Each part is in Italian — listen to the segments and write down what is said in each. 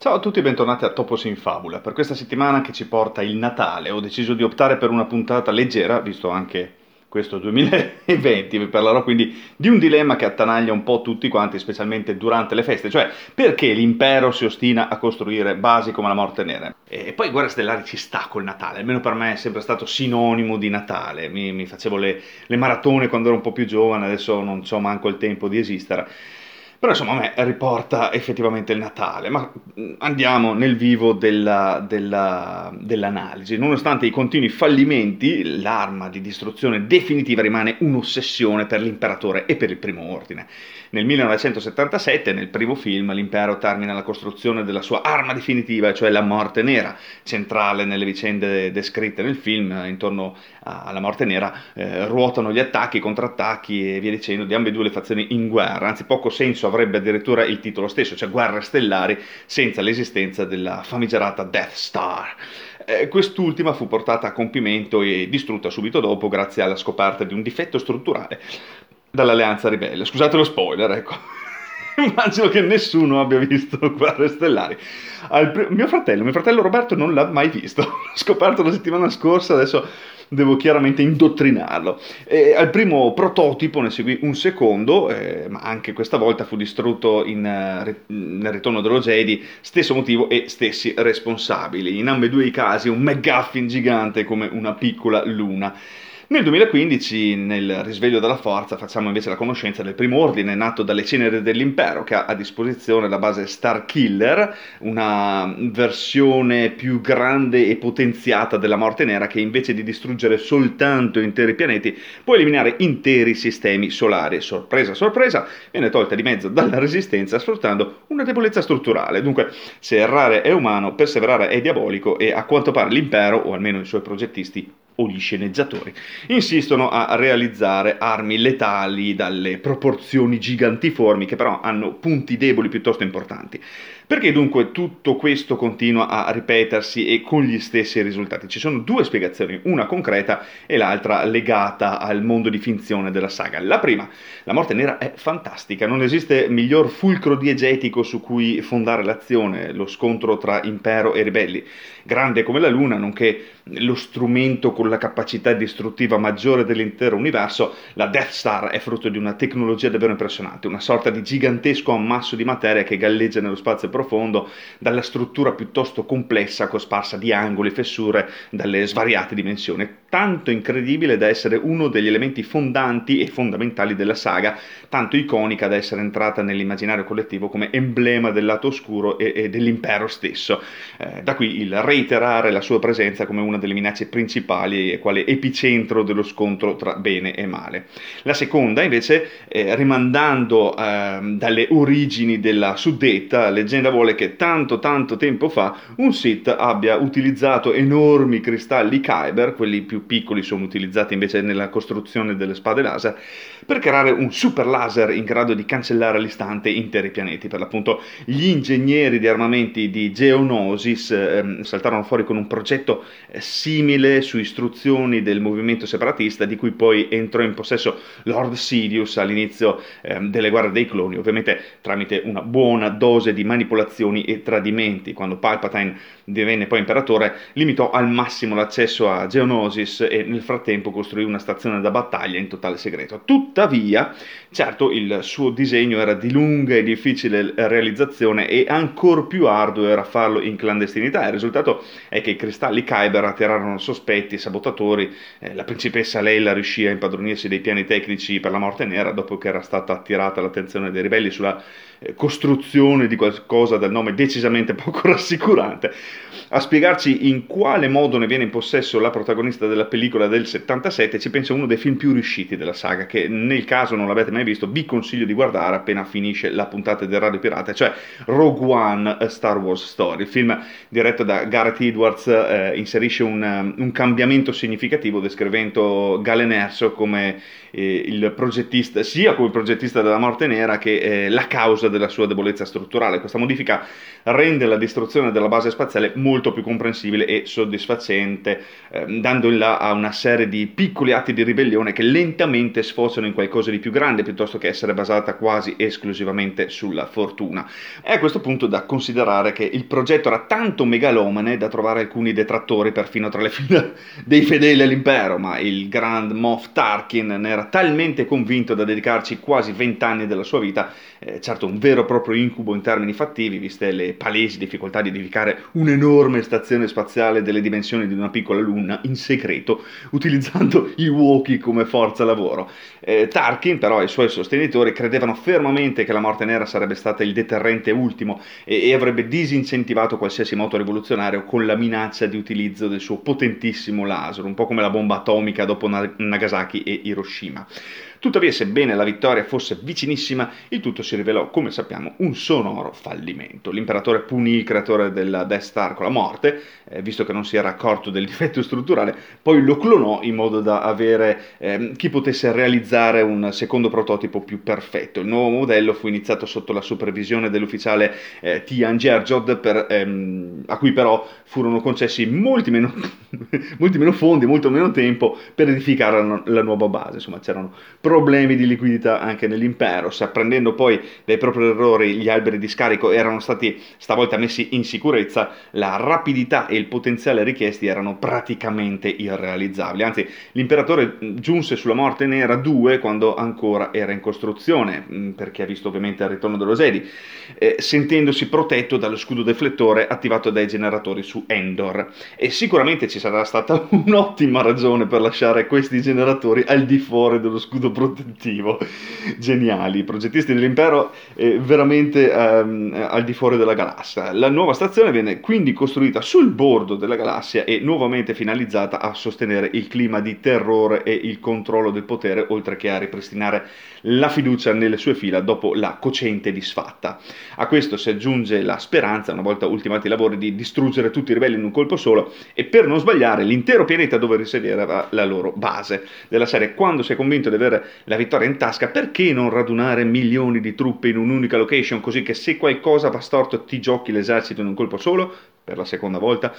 Ciao a tutti e bentornati a Topos in Fabula. Per questa settimana che ci porta il Natale ho deciso di optare per una puntata leggera, visto anche questo 2020, vi parlerò quindi di un dilemma che attanaglia un po' tutti quanti, specialmente durante le feste, cioè perché l'impero si ostina a costruire basi come la Morte Nera. E poi Guerra Stellari ci sta col Natale, almeno per me è sempre stato sinonimo di Natale, mi, mi facevo le, le maratone quando ero un po' più giovane, adesso non ho manco il tempo di esistere. Però insomma a me riporta effettivamente il Natale, ma andiamo nel vivo della, della, dell'analisi. Nonostante i continui fallimenti, l'arma di distruzione definitiva rimane un'ossessione per l'imperatore e per il primo ordine. Nel 1977, nel primo film, l'impero termina la costruzione della sua arma definitiva, cioè la morte nera, centrale nelle vicende descritte nel film, intorno alla morte nera eh, ruotano gli attacchi, i contrattacchi e via dicendo di ambedue le fazioni in guerra, anzi poco senso avrebbe addirittura il titolo stesso, cioè Guerre Stellari, senza l'esistenza della famigerata Death Star. Eh, quest'ultima fu portata a compimento e distrutta subito dopo grazie alla scoperta di un difetto strutturale dall'Alleanza Ribelle. Scusate lo spoiler, ecco. Immagino che nessuno abbia visto Guerre Stellari. Pr- mio fratello, mio fratello Roberto non l'ha mai visto. L'ho scoperto la settimana scorsa, adesso devo chiaramente indottrinarlo. E al primo prototipo ne seguì un secondo, eh, ma anche questa volta fu distrutto in, uh, nel ritorno dello Jedi, stesso motivo e stessi responsabili. In ambedue i casi un McGuffin gigante come una piccola luna. Nel 2015, nel risveglio della forza, facciamo invece la conoscenza del primo ordine nato dalle ceneri dell'impero, che ha a disposizione la base Star Killer, una versione più grande e potenziata della morte nera che invece di distruggere soltanto interi pianeti può eliminare interi sistemi solari. Sorpresa, sorpresa, viene tolta di mezzo dalla resistenza sfruttando una debolezza strutturale. Dunque, se errare è umano, perseverare è diabolico e a quanto pare l'impero, o almeno i suoi progettisti, o gli sceneggiatori insistono a realizzare armi letali dalle proporzioni gigantiformi che però hanno punti deboli piuttosto importanti. Perché dunque tutto questo continua a ripetersi e con gli stessi risultati? Ci sono due spiegazioni, una concreta e l'altra legata al mondo di finzione della saga. La prima, la morte nera è fantastica, non esiste miglior fulcro diegetico su cui fondare l'azione, lo scontro tra impero e ribelli. Grande come la luna, nonché lo strumento con la capacità distruttiva maggiore dell'intero universo, la Death Star è frutto di una tecnologia davvero impressionante, una sorta di gigantesco ammasso di materia che galleggia nello spazio profondo dalla struttura piuttosto complessa cosparsa di angoli e fessure dalle svariate dimensioni, tanto incredibile da essere uno degli elementi fondanti e fondamentali della saga, tanto iconica da essere entrata nell'immaginario collettivo come emblema del lato oscuro e, e dell'impero stesso. Eh, da qui il reiterare la sua presenza come una delle minacce principali quale epicentro dello scontro tra bene e male. La seconda, invece, eh, rimandando eh, dalle origini della suddetta leggenda vuole che tanto tanto tempo fa un Sith abbia utilizzato enormi cristalli Kyber, quelli più piccoli sono utilizzati invece nella costruzione delle spade laser, per creare un super laser in grado di cancellare all'istante interi pianeti. Per l'appunto gli ingegneri di armamenti di Geonosis eh, saltarono fuori con un progetto eh, simile su istruzioni del movimento separatista di cui poi entrò in possesso Lord Sidious all'inizio eh, delle guerre dei cloni, ovviamente tramite una buona dose di manipolazioni e tradimenti. Quando Palpatine divenne poi imperatore, limitò al massimo l'accesso a Geonosis e nel frattempo costruì una stazione da battaglia in totale segreto. Tuttavia, certo, il suo disegno era di lunga e difficile realizzazione e ancora più arduo era farlo in clandestinità. Il risultato è che i cristalli Kyber attirarono sospetti e sabotatori. Eh, la principessa Leila riuscì a impadronirsi dei piani tecnici per la morte nera dopo che era stata attirata l'attenzione dei ribelli sulla eh, costruzione di qualcosa dal nome decisamente poco rassicurante. A spiegarci in quale modo ne viene in possesso la protagonista della pellicola del 77 ci pensa uno dei film più riusciti della saga, che nel caso non l'avete mai visto vi consiglio di guardare appena finisce la puntata del Radio Pirata, cioè Rogue One A Star Wars Story. Il film diretto da Gareth Edwards eh, inserisce un, un cambiamento elemento significativo descrivendo Galen Erso come eh, il progettista, sia come progettista della morte nera che eh, la causa della sua debolezza strutturale. Questa modifica rende la distruzione della base spaziale molto più comprensibile e soddisfacente, eh, dando in là a una serie di piccoli atti di ribellione che lentamente sfociano in qualcosa di più grande piuttosto che essere basata quasi esclusivamente sulla fortuna. È a questo punto da considerare che il progetto era tanto megalomane da trovare alcuni detrattori perfino tra le fila dei fedeli all'impero, ma il Grand Moff Tarkin ne era talmente convinto da dedicarci quasi vent'anni della sua vita, eh, certo un vero e proprio incubo in termini fattivi, viste le palesi difficoltà di edificare un'enorme stazione spaziale delle dimensioni di una piccola luna in segreto, utilizzando i Wookiee come forza lavoro. Eh, Tarkin però e i suoi sostenitori credevano fermamente che la morte nera sarebbe stata il deterrente ultimo e, e avrebbe disincentivato qualsiasi moto rivoluzionario con la minaccia di utilizzo del suo potentissimo laser, un po' come la bomba atomica dopo Nagasaki e Hiroshima. Tuttavia, sebbene la vittoria fosse vicinissima, il tutto si rivelò, come sappiamo, un sonoro fallimento. L'imperatore punì il creatore della Death Star con la morte, eh, visto che non si era accorto del difetto strutturale, poi lo clonò in modo da avere eh, chi potesse realizzare un secondo prototipo più perfetto. Il nuovo modello fu iniziato sotto la supervisione dell'ufficiale eh, Tian Gerjod, ehm, a cui però furono concessi molti meno, molti meno fondi, molto meno tempo per edificare la, la nuova base. Insomma, c'erano problemi di liquidità anche nell'impero, se apprendendo poi dai propri errori gli alberi di scarico erano stati stavolta messi in sicurezza, la rapidità e il potenziale richiesti erano praticamente irrealizzabili. Anzi, l'imperatore giunse sulla morte nera 2 quando ancora era in costruzione, mm, perché ha visto ovviamente il ritorno dello Zedi, eh, sentendosi protetto dallo scudo deflettore attivato dai generatori su Endor. E sicuramente ci sarà stata un'ottima ragione per lasciare questi generatori al di fuori dello scudo protettivo. Geniali, i progettisti dell'impero eh, veramente ehm, al di fuori della galassia. La nuova stazione venne quindi costruita sul bordo della galassia e nuovamente finalizzata a sostenere il clima di terrore e il controllo del potere, oltre che a ripristinare la fiducia nelle sue fila dopo la cocente disfatta. A questo si aggiunge la speranza, una volta ultimati i lavori, di distruggere tutti i ribelli in un colpo solo e per non sbagliare l'intero pianeta dove risiedeva la loro base. Della serie, quando si è convinto di avere la vittoria in tasca, perché non radunare milioni di truppe in un'unica location così che se qualcosa va storto ti giochi l'esercito in un colpo solo? Per la seconda volta.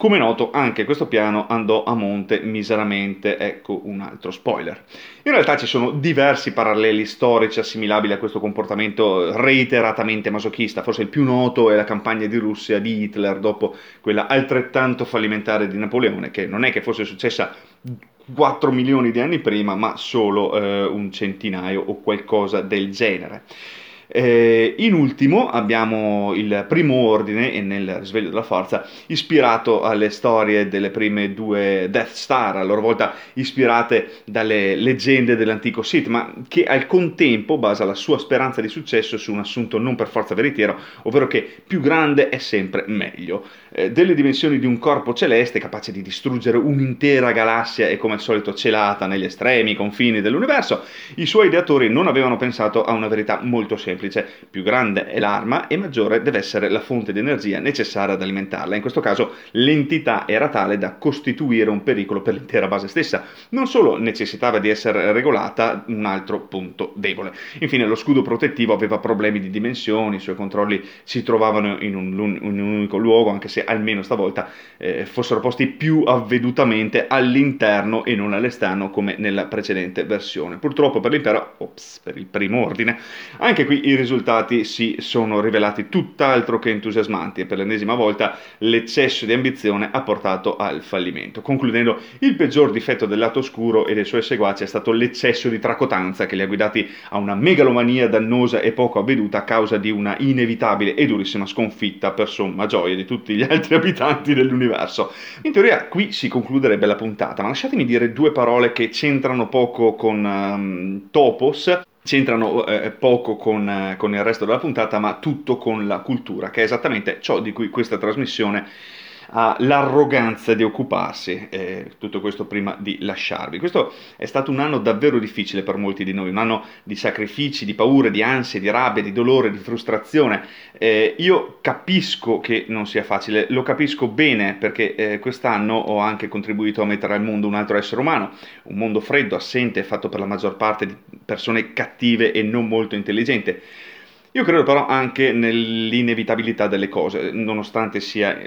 Come noto, anche questo piano andò a monte miseramente, ecco un altro spoiler. In realtà ci sono diversi paralleli storici assimilabili a questo comportamento reiteratamente masochista, forse il più noto è la campagna di Russia di Hitler dopo quella altrettanto fallimentare di Napoleone, che non è che fosse successa 4 milioni di anni prima, ma solo eh, un centinaio o qualcosa del genere. Eh, in ultimo abbiamo il primo ordine e nel risveglio della forza ispirato alle storie delle prime due Death Star, a loro volta ispirate dalle leggende dell'antico Sith, ma che al contempo basa la sua speranza di successo su un assunto non per forza veritiero, ovvero che più grande è sempre meglio. Eh, delle dimensioni di un corpo celeste capace di distruggere un'intera galassia e come al solito celata negli estremi confini dell'universo, i suoi ideatori non avevano pensato a una verità molto semplice semplice, più grande è l'arma e maggiore deve essere la fonte di energia necessaria ad alimentarla. In questo caso l'entità era tale da costituire un pericolo per l'intera base stessa. Non solo necessitava di essere regolata, un altro punto debole. Infine lo scudo protettivo aveva problemi di dimensioni, i suoi controlli si trovavano in un, in un unico luogo, anche se almeno stavolta eh, fossero posti più avvedutamente all'interno e non all'esterno come nella precedente versione. Purtroppo per l'impero, ops, per il primo ordine, anche qui i risultati si sono rivelati tutt'altro che entusiasmanti e per l'ennesima volta l'eccesso di ambizione ha portato al fallimento. Concludendo, il peggior difetto del lato oscuro e dei suoi seguaci è stato l'eccesso di tracotanza che li ha guidati a una megalomania dannosa e poco avveduta a causa di una inevitabile e durissima sconfitta per somma gioia di tutti gli altri abitanti dell'universo. In teoria qui si concluderebbe la puntata, ma lasciatemi dire due parole che c'entrano poco con um, Topos c'entrano eh, poco con, eh, con, il resto della puntata, ma tutto con la cultura, che è esattamente ciò di cui questa trasmissione ha l'arroganza di occuparsi, eh, tutto questo prima di lasciarvi. Questo è stato un anno davvero difficile per molti di noi, un anno di sacrifici, di paure, di ansie, di rabbia, di dolore, di frustrazione. Eh, io capisco che non sia facile, lo capisco bene perché eh, quest'anno ho anche contribuito a mettere al mondo un altro essere umano, un mondo freddo, assente, fatto per la maggior parte di persone cattive e non molto intelligenti. Io credo però anche nell'inevitabilità delle cose, nonostante sia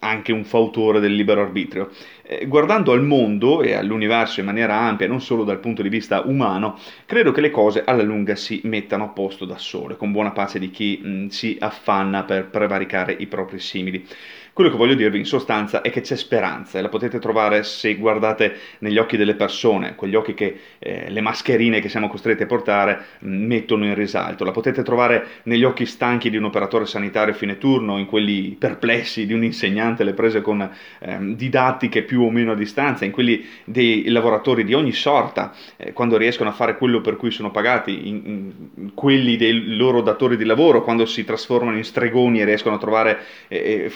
anche un fautore del libero arbitrio. Eh, guardando al mondo e all'universo in maniera ampia, non solo dal punto di vista umano, credo che le cose alla lunga si mettano a posto da sole, con buona pace di chi mh, si affanna per prevaricare i propri simili. Quello che voglio dirvi in sostanza è che c'è speranza e la potete trovare se guardate negli occhi delle persone, quegli occhi che eh, le mascherine che siamo costretti a portare mh, mettono in risalto. La potete trovare negli occhi stanchi di un operatore sanitario fine turno, in quelli perplessi di un insegnante, le prese con eh, didattiche più o meno a distanza, in quelli dei lavoratori di ogni sorta, eh, quando riescono a fare quello per cui sono pagati, in, in quelli dei loro datori di lavoro, quando si trasformano in stregoni e riescono a trovare eh,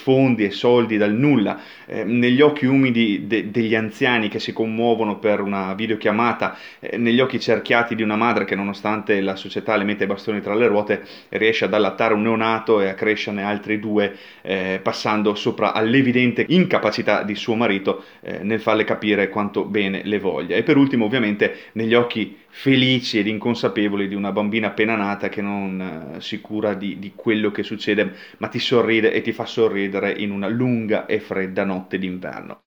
fondi soldi dal nulla, eh, negli occhi umidi de- degli anziani che si commuovono per una videochiamata, eh, negli occhi cerchiati di una madre che nonostante la società le mette i bastoni tra le ruote riesce ad allattare un neonato e a crescerne altri due eh, passando sopra all'evidente incapacità di suo marito eh, nel farle capire quanto bene le voglia. E per ultimo ovviamente negli occhi felici ed inconsapevoli di una bambina appena nata che non eh, si cura di, di, quello che succede, ma ti sorride e ti fa sorridere in una lunga e fredda notte d'inverno.